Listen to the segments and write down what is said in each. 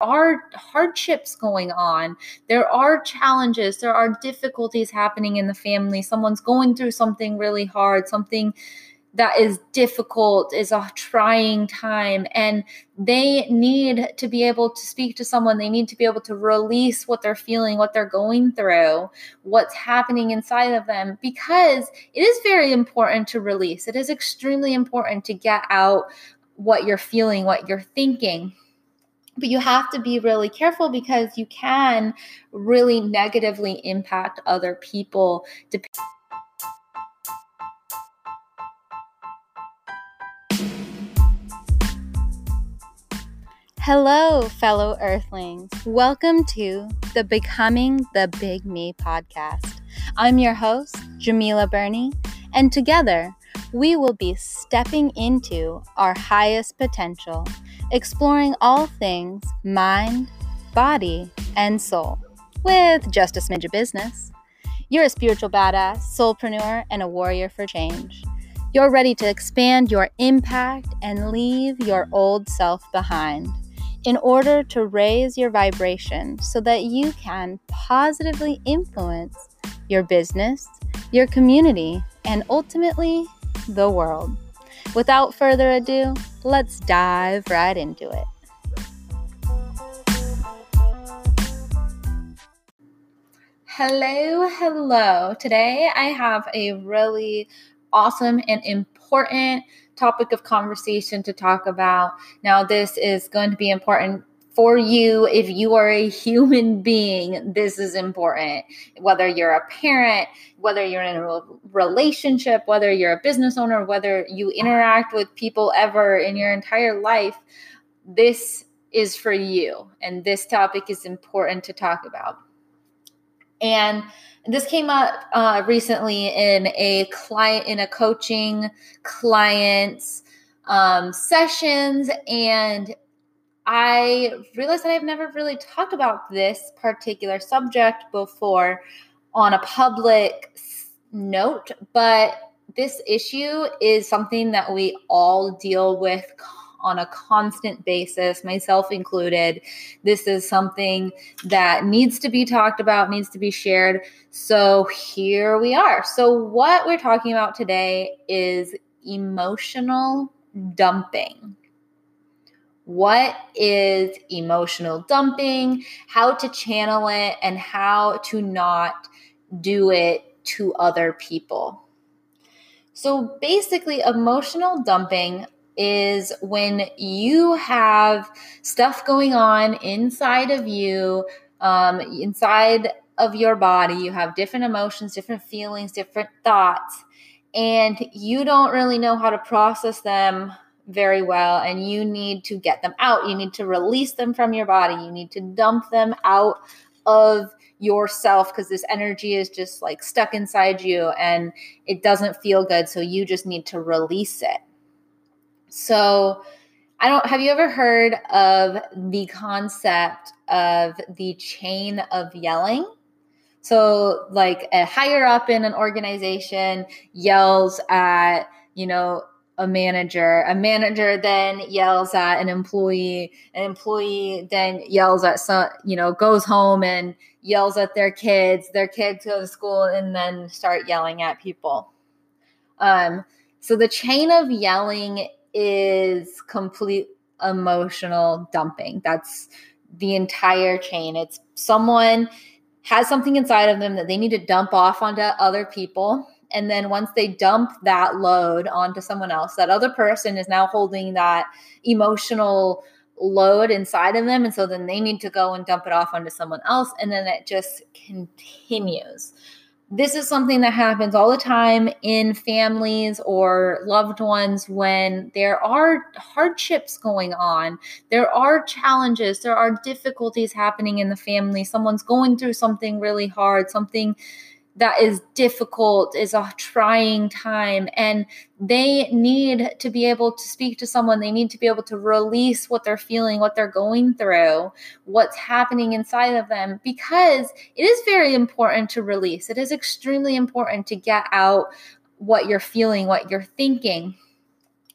are hardships going on. There are challenges, there are difficulties happening in the family. Someone's going through something really hard, something that is difficult, is a trying time, and they need to be able to speak to someone. They need to be able to release what they're feeling, what they're going through, what's happening inside of them, because it is very important to release. It is extremely important to get out what you're feeling, what you're thinking but you have to be really careful because you can really negatively impact other people Hello, fellow Earthlings. Welcome to the Becoming the Big Me podcast. I'm your host, Djemilah Birnie, and together we will be stepping into our highest potential, exploring all things mind, body, and soul with just a smidge of business. You're a spiritual badass, soulpreneur, and a warrior for change. You're ready to expand your impact and leave your old self behind in order to raise your vibration so that you can positively influence your business, your community, and ultimately the world. Without further ado, let's dive right into it. Hello, hello. Today I have a really awesome and important topic of conversation to talk about. Now, this is going to be important for you if you are a human being this is important. Whether you're a parent whether you're in a relationship whether you're a business owner whether you interact with people ever in your entire life this is for you and this topic is important to talk about. And this came up uh, recently in a client in a coaching clients um, sessions and i realized that i've never really talked about this particular subject before on a public note but this issue is something that we all deal with on a constant basis, myself included. This is something that needs to be talked about, needs to be shared. So here we are. So, what we're talking about today is emotional dumping. What is emotional dumping, how to channel it, and how to not do it to other people. So basically, emotional dumping is when you have stuff going on inside of you, um, inside of your body. You have different emotions, different feelings, different thoughts, and you don't really know how to process them very well. And you need to get them out. You need to release them from your body. You need to dump them out of yourself because this energy is just like stuck inside you and it doesn't feel good. So you just need to release it. So, I don't have you ever heard of the concept of the chain of yelling? So, like a higher up in an organization yells at, you know, a manager. A manager then yells at an employee. An employee then yells at some, you know, goes home and yells at their kids. Their kids go to school and then start yelling at people. Um, so the chain of yelling is complete emotional dumping. That's the entire chain. It's someone has something inside of them that they need to dump off onto other people. And then once they dump that load onto someone else, that other person is now holding that emotional load inside of them. And so then they need to go and dump it off onto someone else. And then it just continues this is something that happens all the time in families or loved ones when there are hardships going on. There are challenges, there are difficulties happening in the family. Someone's going through something really hard, something that is difficult, is a trying time, and they need to be able to speak to someone. They need to be able to release what they're feeling, what they're going through, what's happening inside of them, because it is very important to release. It is extremely important to get out what you're feeling, what you're thinking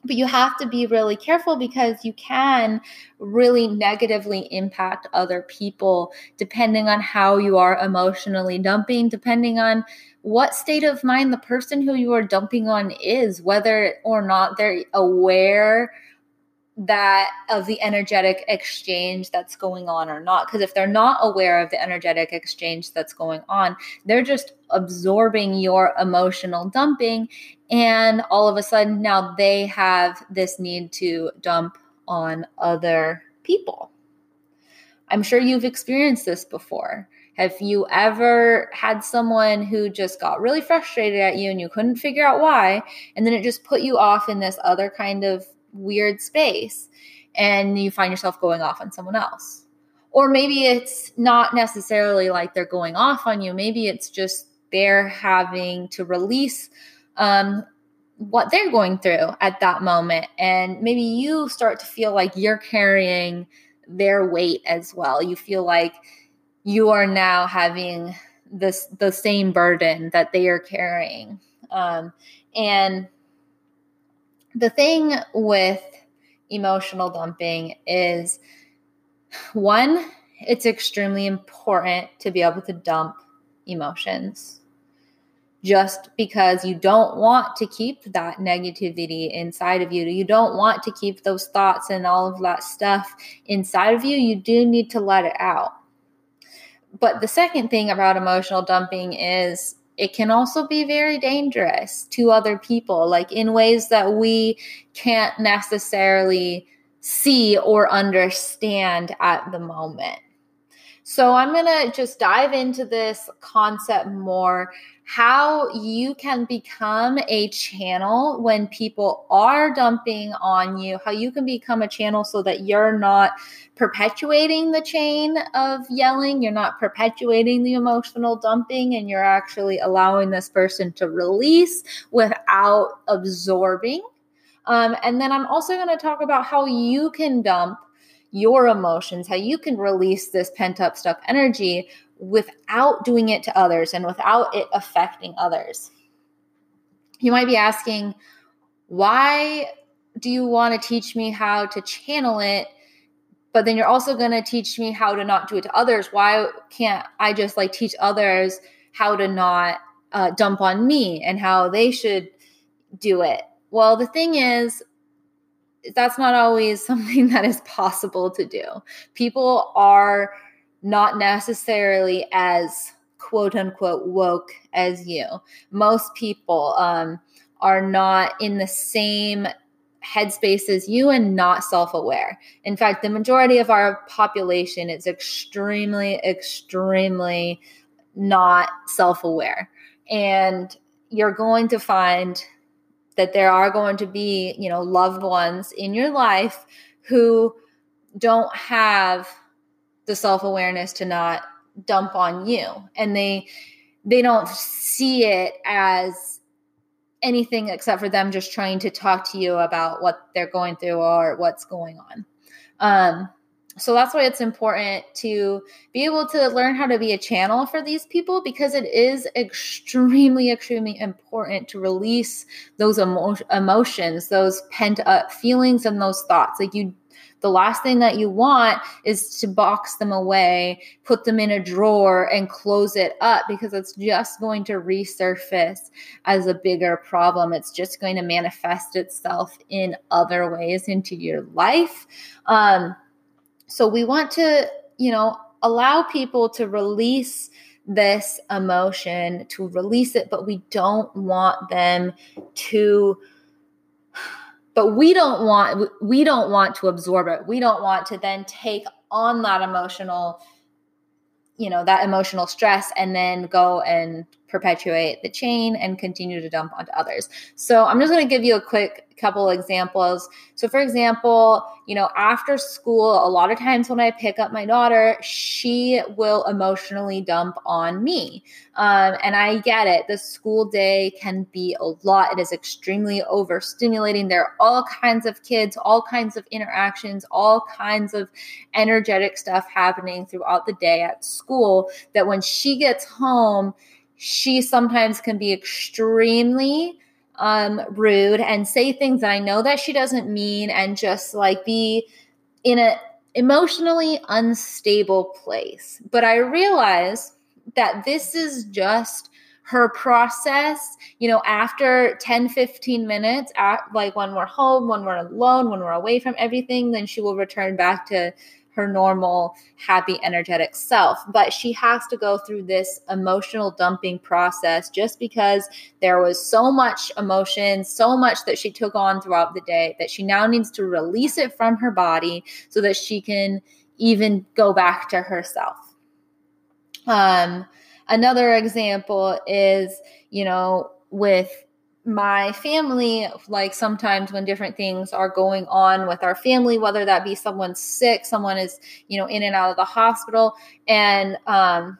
but you have to be really careful because you can really negatively impact other people depending on how you are emotionally dumping, depending on what state of mind the person who you are dumping on is, whether or not they're aware that of the energetic exchange that's going on or not. Because if they're not aware of the energetic exchange that's going on they're just absorbing your emotional dumping and all of a sudden now they have this need to dump on other people. I'm sure you've experienced this before. Have you ever had someone who just got really frustrated at you and you couldn't figure out why and then it just put you off in this other kind of weird space and you find yourself going off on someone else. Or maybe it's not necessarily like they're going off on you. Maybe it's just they're having to release um, what they're going through at that moment. And maybe you start to feel like you're carrying their weight as well. You feel like you are now having this the same burden that they are carrying. Um, and the thing with emotional dumping is one, it's extremely important to be able to dump emotions just because you don't want to keep that negativity inside of you. You don't want to keep those thoughts and all of that stuff inside of you. You do need to let it out. But the second thing about emotional dumping is it can also be very dangerous to other people, like in ways that we can't necessarily see or understand at the moment. So, I'm going to just dive into this concept more how you can become a channel when people are dumping on you, how you can become a channel so that you're not perpetuating the chain of yelling, you're not perpetuating the emotional dumping, and you're actually allowing this person to release without absorbing. Um, and then I'm also going to talk about how you can dump your emotions, how you can release this pent up stuff energy without doing it to others and without it affecting others. You might be asking, why do you want to teach me how to channel it? But then you're also going to teach me how to not do it to others. Why can't I just like teach others how to not uh, dump on me and how they should do it? Well, the thing is, that's not always something that is possible to do. People are not necessarily as quote unquote woke as you. Most people um, are not in the same headspace as you and not self aware. In fact, the majority of our population is extremely, extremely not self aware. And you're going to find that there are going to be, you know, loved ones in your life who don't have the self-awareness to not dump on you. And they they don't see it as anything except for them just trying to talk to you about what they're going through or what's going on. Um, so that's why it's important to be able to learn how to be a channel for these people because it is extremely extremely important to release those emo- emotions those pent up feelings and those thoughts. Like you the last thing that you want is to box them away, put them in a drawer, and close it up because it's just going to resurface as a bigger problem. It's just going to manifest itself in other ways into your life. Um, so we want to, you know, allow people to release this emotion, to release it, but we don't want them to but we don't want we don't want to absorb it. We don't want to then take on that emotional you know that emotional stress and then go and perpetuate the chain and continue to dump onto others so i'm just going to give you a quick couple examples. So, for example, you know, after school, a lot of times when I pick up my daughter, she will emotionally dump on me. Um, and I get it. The school day can be a lot, it is extremely overstimulating. There are all kinds of kids, all kinds of interactions, all kinds of energetic stuff happening throughout the day at school that when she gets home, she sometimes can be extremely um, rude and say things that I know that she doesn't mean and just like be in a emotionally unstable place. But I realize that this is just her process, you know, after 10, 15 minutes, at, like when we're home, when we're alone, when we're away from everything, then she will return back to her normal, happy, energetic self. But she has to go through this emotional dumping process just because there was so much emotion, so much that she took on throughout the day that she now needs to release it from her body so that she can even go back to herself. Um, another example is, you know, with my family, like sometimes when different things are going on with our family, whether that be someone's sick, someone is, you know, in and out of the hospital, and um,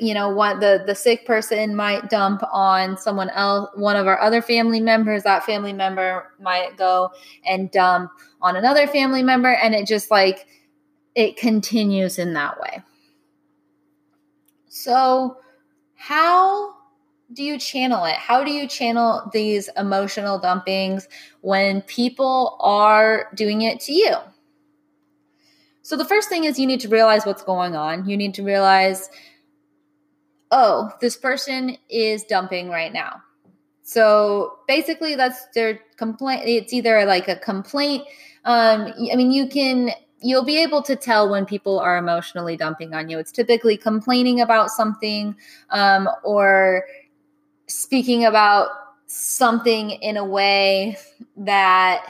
you know, what the the sick person might dump on someone else, one of our other family members. That family member might go and dump on another family member, and it just like it continues in that way. So, how do you channel it? How do you channel these emotional dumpings when people are doing it to you? So, the first thing is you need to realize what's going on. You need to realize, oh, this person is dumping right now. So, basically, that's their complaint. It's either like a complaint. Um, I mean, you can you'll be able to tell when people are emotionally dumping on you. It's typically complaining about something um, or speaking about something in a way that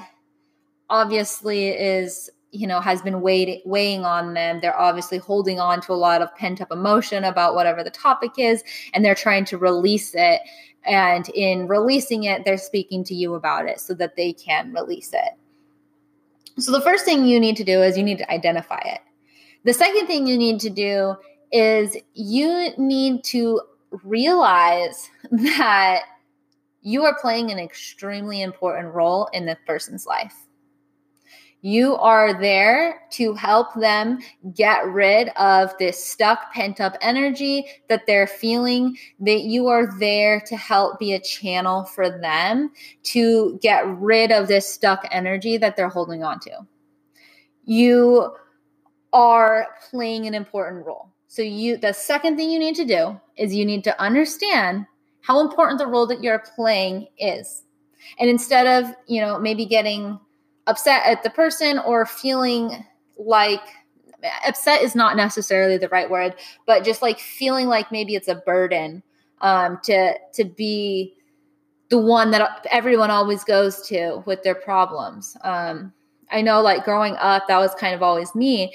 obviously is you know has been weighing weighing on them. They're obviously holding on to a lot of pent up emotion about whatever the topic is and they're trying to release it. And in releasing it they're speaking to you about it so that they can release it. So the first thing you need to do is you need to identify it. The second thing you need to do is you need to realize that you are playing an extremely important role in the person's life. You are there to help them get rid of this stuck, pent up energy that they're feeling. That you are there to help be a channel for them to get rid of this stuck energy that they're holding on to. You are playing an important role. So you the second thing you need to do is you need to understand how important the role that you're playing is. And instead of, you know, maybe getting upset at the person or feeling like upset is not necessarily the right word, but just like feeling like maybe it's a burden um, to to be the one that everyone always goes to with their problems. Um, I know, like growing up, that was kind of always me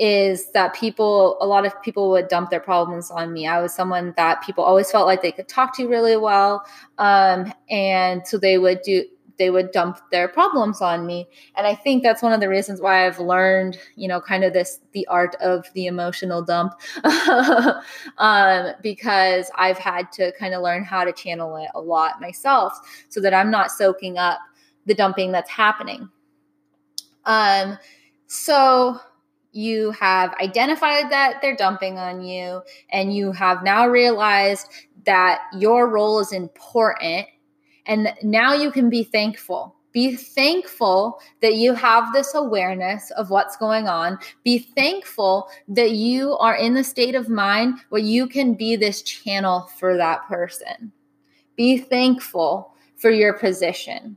is that people a lot of people would dump their problems on me. I was someone that people always felt like they could talk to really well um, and so they would do they would dump their problems on me. And i think that's one of the reasons why i've learned you know kind of this the art of the emotional dump. Um, because i've had to kind of learn how to channel it a lot myself so that i'm not soaking up the dumping that's happening. Um, so you have identified that they're dumping on you and you have now realized that your role is important and now you can be thankful be thankful that you have this awareness of what's going on. Be thankful that you are in the state of mind where you can be this channel for that person. Be thankful for your position.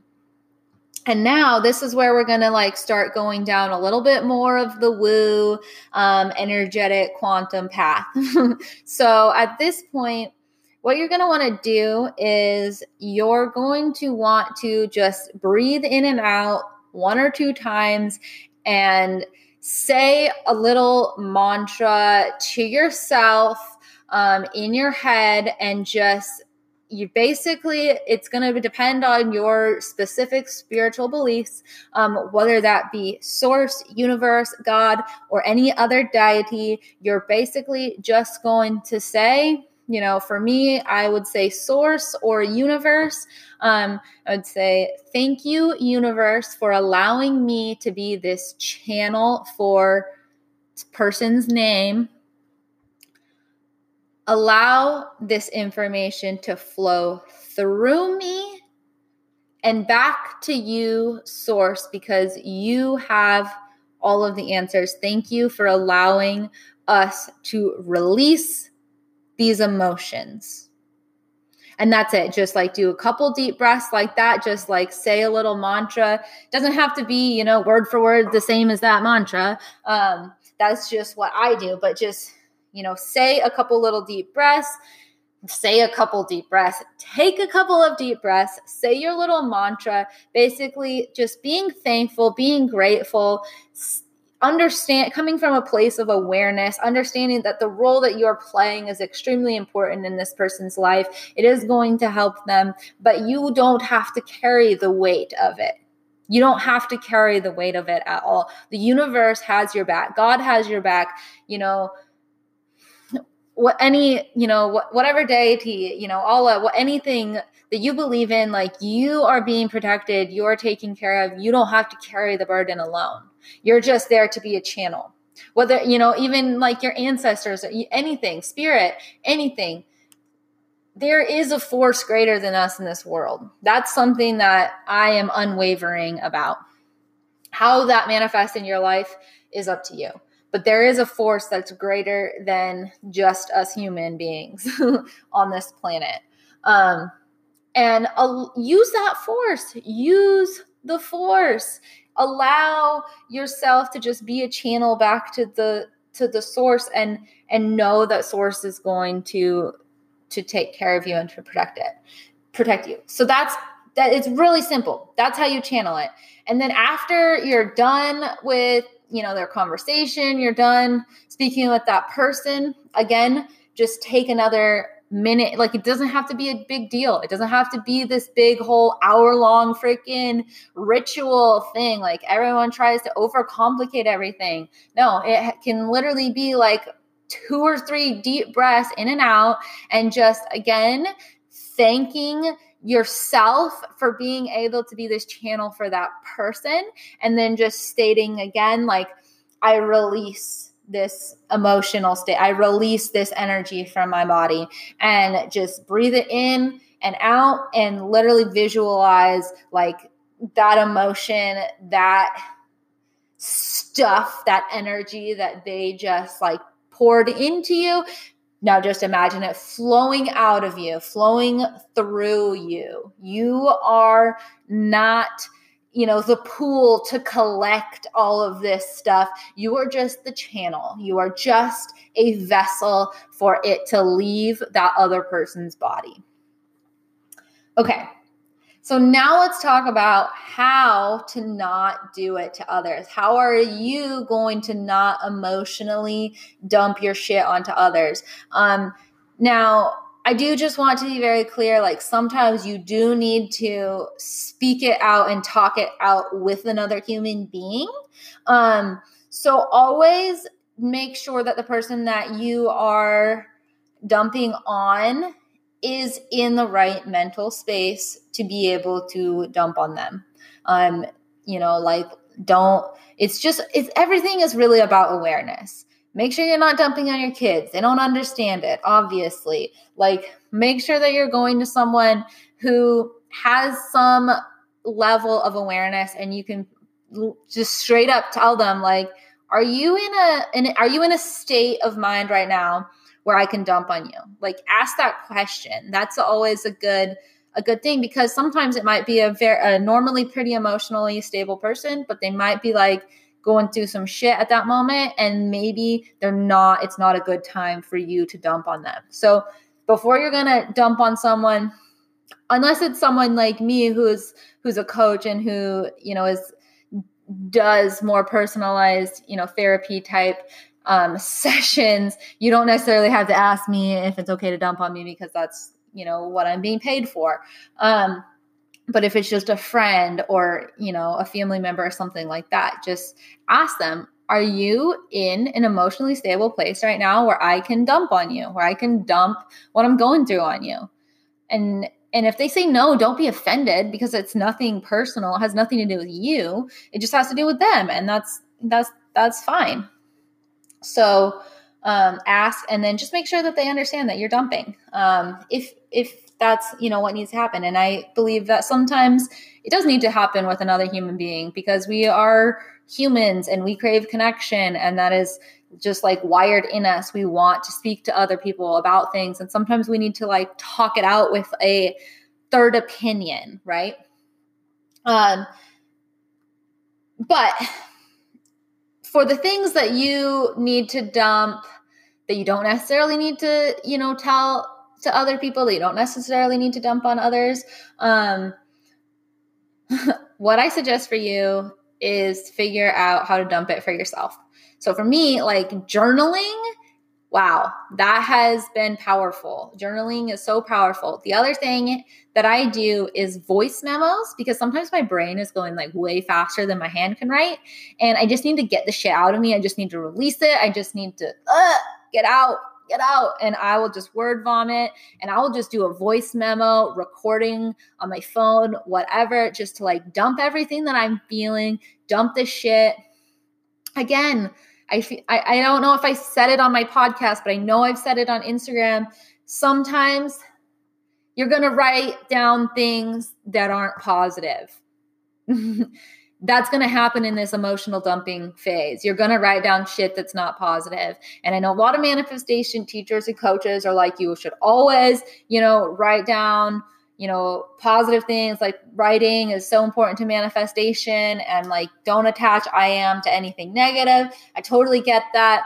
And now this is where we're going to like start going down a little bit more of the woo um, energetic quantum path. so at this point, what you're going to want to do is you're going to want to just breathe in and out one or two times and say a little mantra to yourself um, in your head and just you basically it's going to depend on your specific spiritual beliefs um, whether that be source universe god or any other deity you're basically just going to say you know for me i would say source or universe. Um, i would say thank you universe for allowing me to be this channel for person's name allow this information to flow through me and back to you, source, because you have all of the answers. Thank you for allowing us to release these emotions. And that's it. Just like do a couple deep breaths like that. Just like say a little mantra. Doesn't have to be, you know, word for word the same as that mantra. Um, that's just what I do. But just, you know, say a couple little deep breaths say a couple deep breaths, take a couple of deep breaths, say your little mantra, basically just being thankful, being grateful, understand coming from a place of awareness, understanding that the role that you're playing is extremely important in this person's life. It is going to help them, but you don't have to carry the weight of it. You don't have to carry the weight of it at all. The universe has your back. God has your back. You know, what any you know what, whatever deity you know allah what anything that you believe in like you are being protected you're taken care of you don't have to carry the burden alone. You're just there to be a channel. Whether you know even like your ancestors anything spirit anything there is a force greater than us in this world. That's something that i am unwavering about. How that manifests in your life is up to you but there is a force that's greater than just us human beings on this planet. Um, and uh, use that force. Use the force. Allow yourself to just be a channel back to the to the source and and know that source is going to to take care of you and to protect it protect you so that's that it's really simple that's how you channel it and then after you're done with you know their conversation you're done speaking with that person. Again just take another minute. Like it doesn't have to be a big deal. It doesn't have to be this big whole hour long freaking ritual thing. Like everyone tries to overcomplicate everything. No it can literally be like two or three deep breaths in and out and just again thanking yourself for being able to be this channel for that person and then just stating again like i release this emotional state. I release this energy from my body and just breathe it in and out and literally visualize like that emotion that stuff that energy that they just like poured into you now just imagine it flowing out of you, flowing through you. You are not, you know, the pool to collect all of this stuff. You are just the channel. You are just a vessel for it to leave that other person's body. Okay, so now let's talk about how to not do it to others. How are you going to not emotionally dump your shit onto others? Um, now, I do just want to be very clear like sometimes you do need to speak it out and talk it out with another human being. Um, so always make sure that the person that you are dumping on is in the right mental space to be able to dump on them. Um, you know, like don't it's just it's everything is really about awareness. Make sure you're not dumping on your kids. They don't understand it, obviously. Like make sure that you're going to someone who has some level of awareness and you can just straight up tell them like are you in a in, are you in a state of mind right now where I can dump on you? Like ask that question. That's always a good a good thing because sometimes it might be a very a normally pretty emotionally stable person, but they might be like going through some shit at that moment and maybe they're not it's not a good time for you to dump on them. So before you're going to dump on someone unless it's someone like me who's who's a coach and who, you know, is does more personalized, you know, therapy type um, sessions, you don't necessarily have to ask me if it's okay to dump on me because that's, you know, what I'm being paid for. Um, but if it's just a friend or, you know, a family member or something like that, just ask them, are you in an emotionally stable place right now where I can dump on you, where I can dump what I'm going through on you? And and if they say no, don't be offended because it's nothing personal, it has nothing to do with you. It just has to do with them and that's that's that's fine. So, um, ask and then just make sure that they understand that you're dumping um, if if that's you know what needs to happen and i believe that sometimes it does need to happen with another human being because we are humans and we crave connection and that is just like wired in us we want to speak to other people about things and sometimes we need to like talk it out with a third opinion right um but for the things that you need to dump that you don't necessarily need to, you know, tell to other people that you don't necessarily need to dump on others. Um, what I suggest for you is figure out how to dump it for yourself. So for me, like journaling wow, that has been powerful. Journaling is so powerful. The other thing that I do is voice memos because sometimes my brain is going like way faster than my hand can write. And I just need to get the shit out of me. I just need to release it. I just need to uh, get out, get out. And I will just word vomit and I will just do a voice memo, recording on my phone, whatever, just to like dump everything that I'm feeling, dump the shit. Again, I, I I don't know if I said it on my podcast, but I know I've said it on Instagram. Sometimes you're going to write down things that aren't positive. that's going to happen in this emotional dumping phase. You're going to write down shit that's not positive. And I know a lot of manifestation teachers and coaches are like, you should always, you know, write down you know, positive things like writing is so important to manifestation and like don't attach I am to anything negative. I totally get that.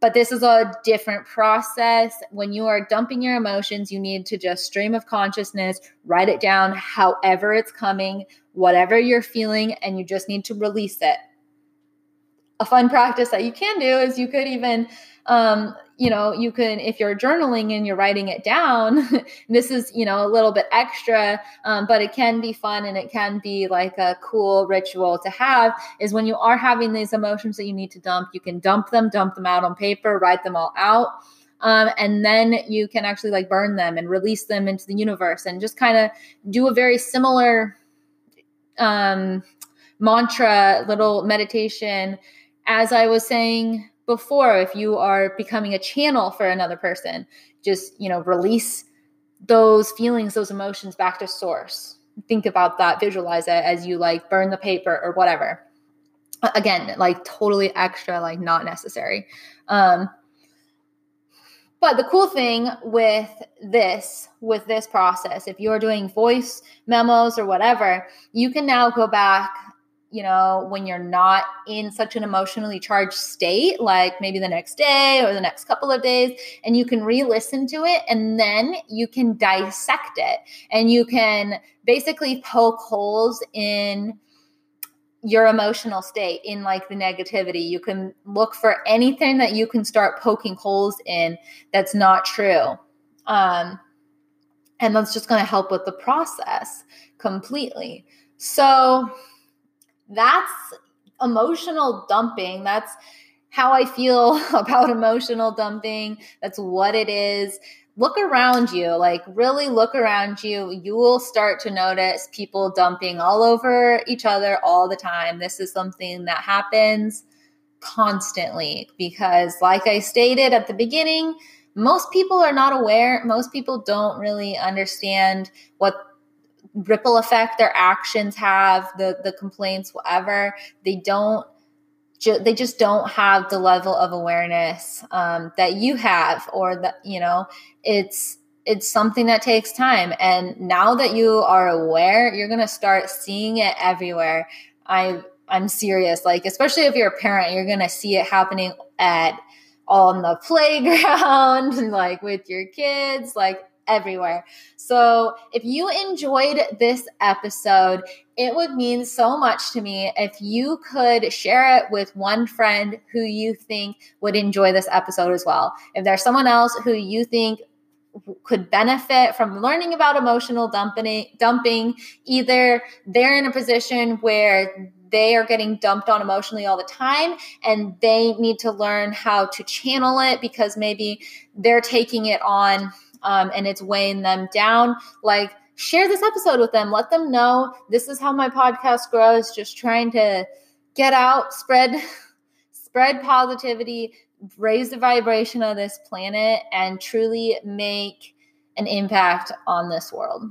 But this is a different process. When you are dumping your emotions, you need to just stream of consciousness, write it down however it's coming, whatever you're feeling, and you just need to release it. A fun practice that you can do is you could even um, you know, you can, if you're journaling and you're writing it down, this is, you know, a little bit extra, um, but it can be fun and it can be like a cool ritual to have is when you are having these emotions that you need to dump, you can dump them, dump them out on paper, write them all out. Um, and then you can actually like burn them and release them into the universe and just kind of do a very similar um, mantra, little meditation. As I was saying before if you are becoming a channel for another person just you know release those feelings those emotions back to source. Think about that visualize it as you like burn the paper or whatever. Again like totally extra like not necessary. Um but the cool thing with this with this process if you're doing voice memos or whatever you can now go back you know, when you're not in such an emotionally charged state, like maybe the next day or the next couple of days, and you can re listen to it and then you can dissect it and you can basically poke holes in your emotional state in like the negativity. You can look for anything that you can start poking holes in that's not true. Um, and that's just going to help with the process completely. So, that's emotional dumping. That's how I feel about emotional dumping. That's what it is. Look around you, like really look around you. You will start to notice people dumping all over each other all the time. This is something that happens constantly because, like I stated at the beginning, most people are not aware. Most people don't really understand what ripple effect their actions have, the the complaints, whatever. They don't. Ju- they just don't have the level of awareness um, that you have, or that you know. It's it's something that takes time, and now that you are aware, you're gonna start seeing it everywhere. I I'm serious. Like especially if you're a parent, you're gonna see it happening at on the playground, like with your kids, like everywhere. So if you enjoyed this episode, it would mean so much to me if you could share it with one friend who you think would enjoy this episode as well. If there's someone else who you think could benefit from learning about emotional dumping, dumping, either they're in a position where they are getting dumped on emotionally all the time and they need to learn how to channel it because maybe they're taking it on um, and it's weighing them down, like share this episode with them. Let them know this is how my podcast grows. Just trying to get out, spread, spread positivity, raise the vibration of this planet and truly make an impact on this world.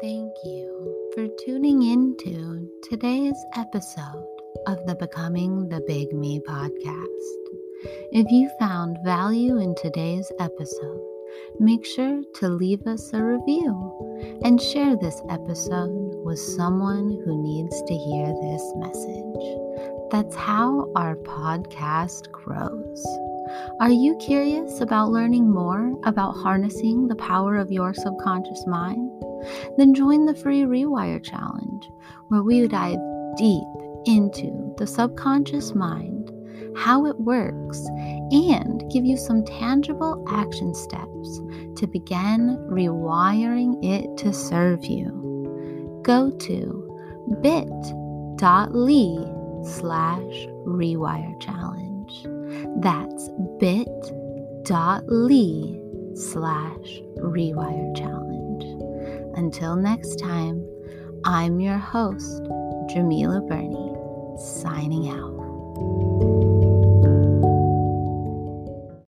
Thank you for tuning into today's episode of the Becoming the Big Me podcast. If you found value in today's episode, make sure to leave us a review and share this episode with someone who needs to hear this message. That's how our podcast grows. Are you curious about learning more about harnessing the power of your subconscious mind? Then join the free Rewire Challenge, where we dive deep into the subconscious mind, how it works, and give you some tangible action steps to begin rewiring it to serve you. Go to bit.ly slash rewire challenge. That's bit.ly slash rewire challenge. Until next time, I'm your host, Djemilah Birnie, signing out.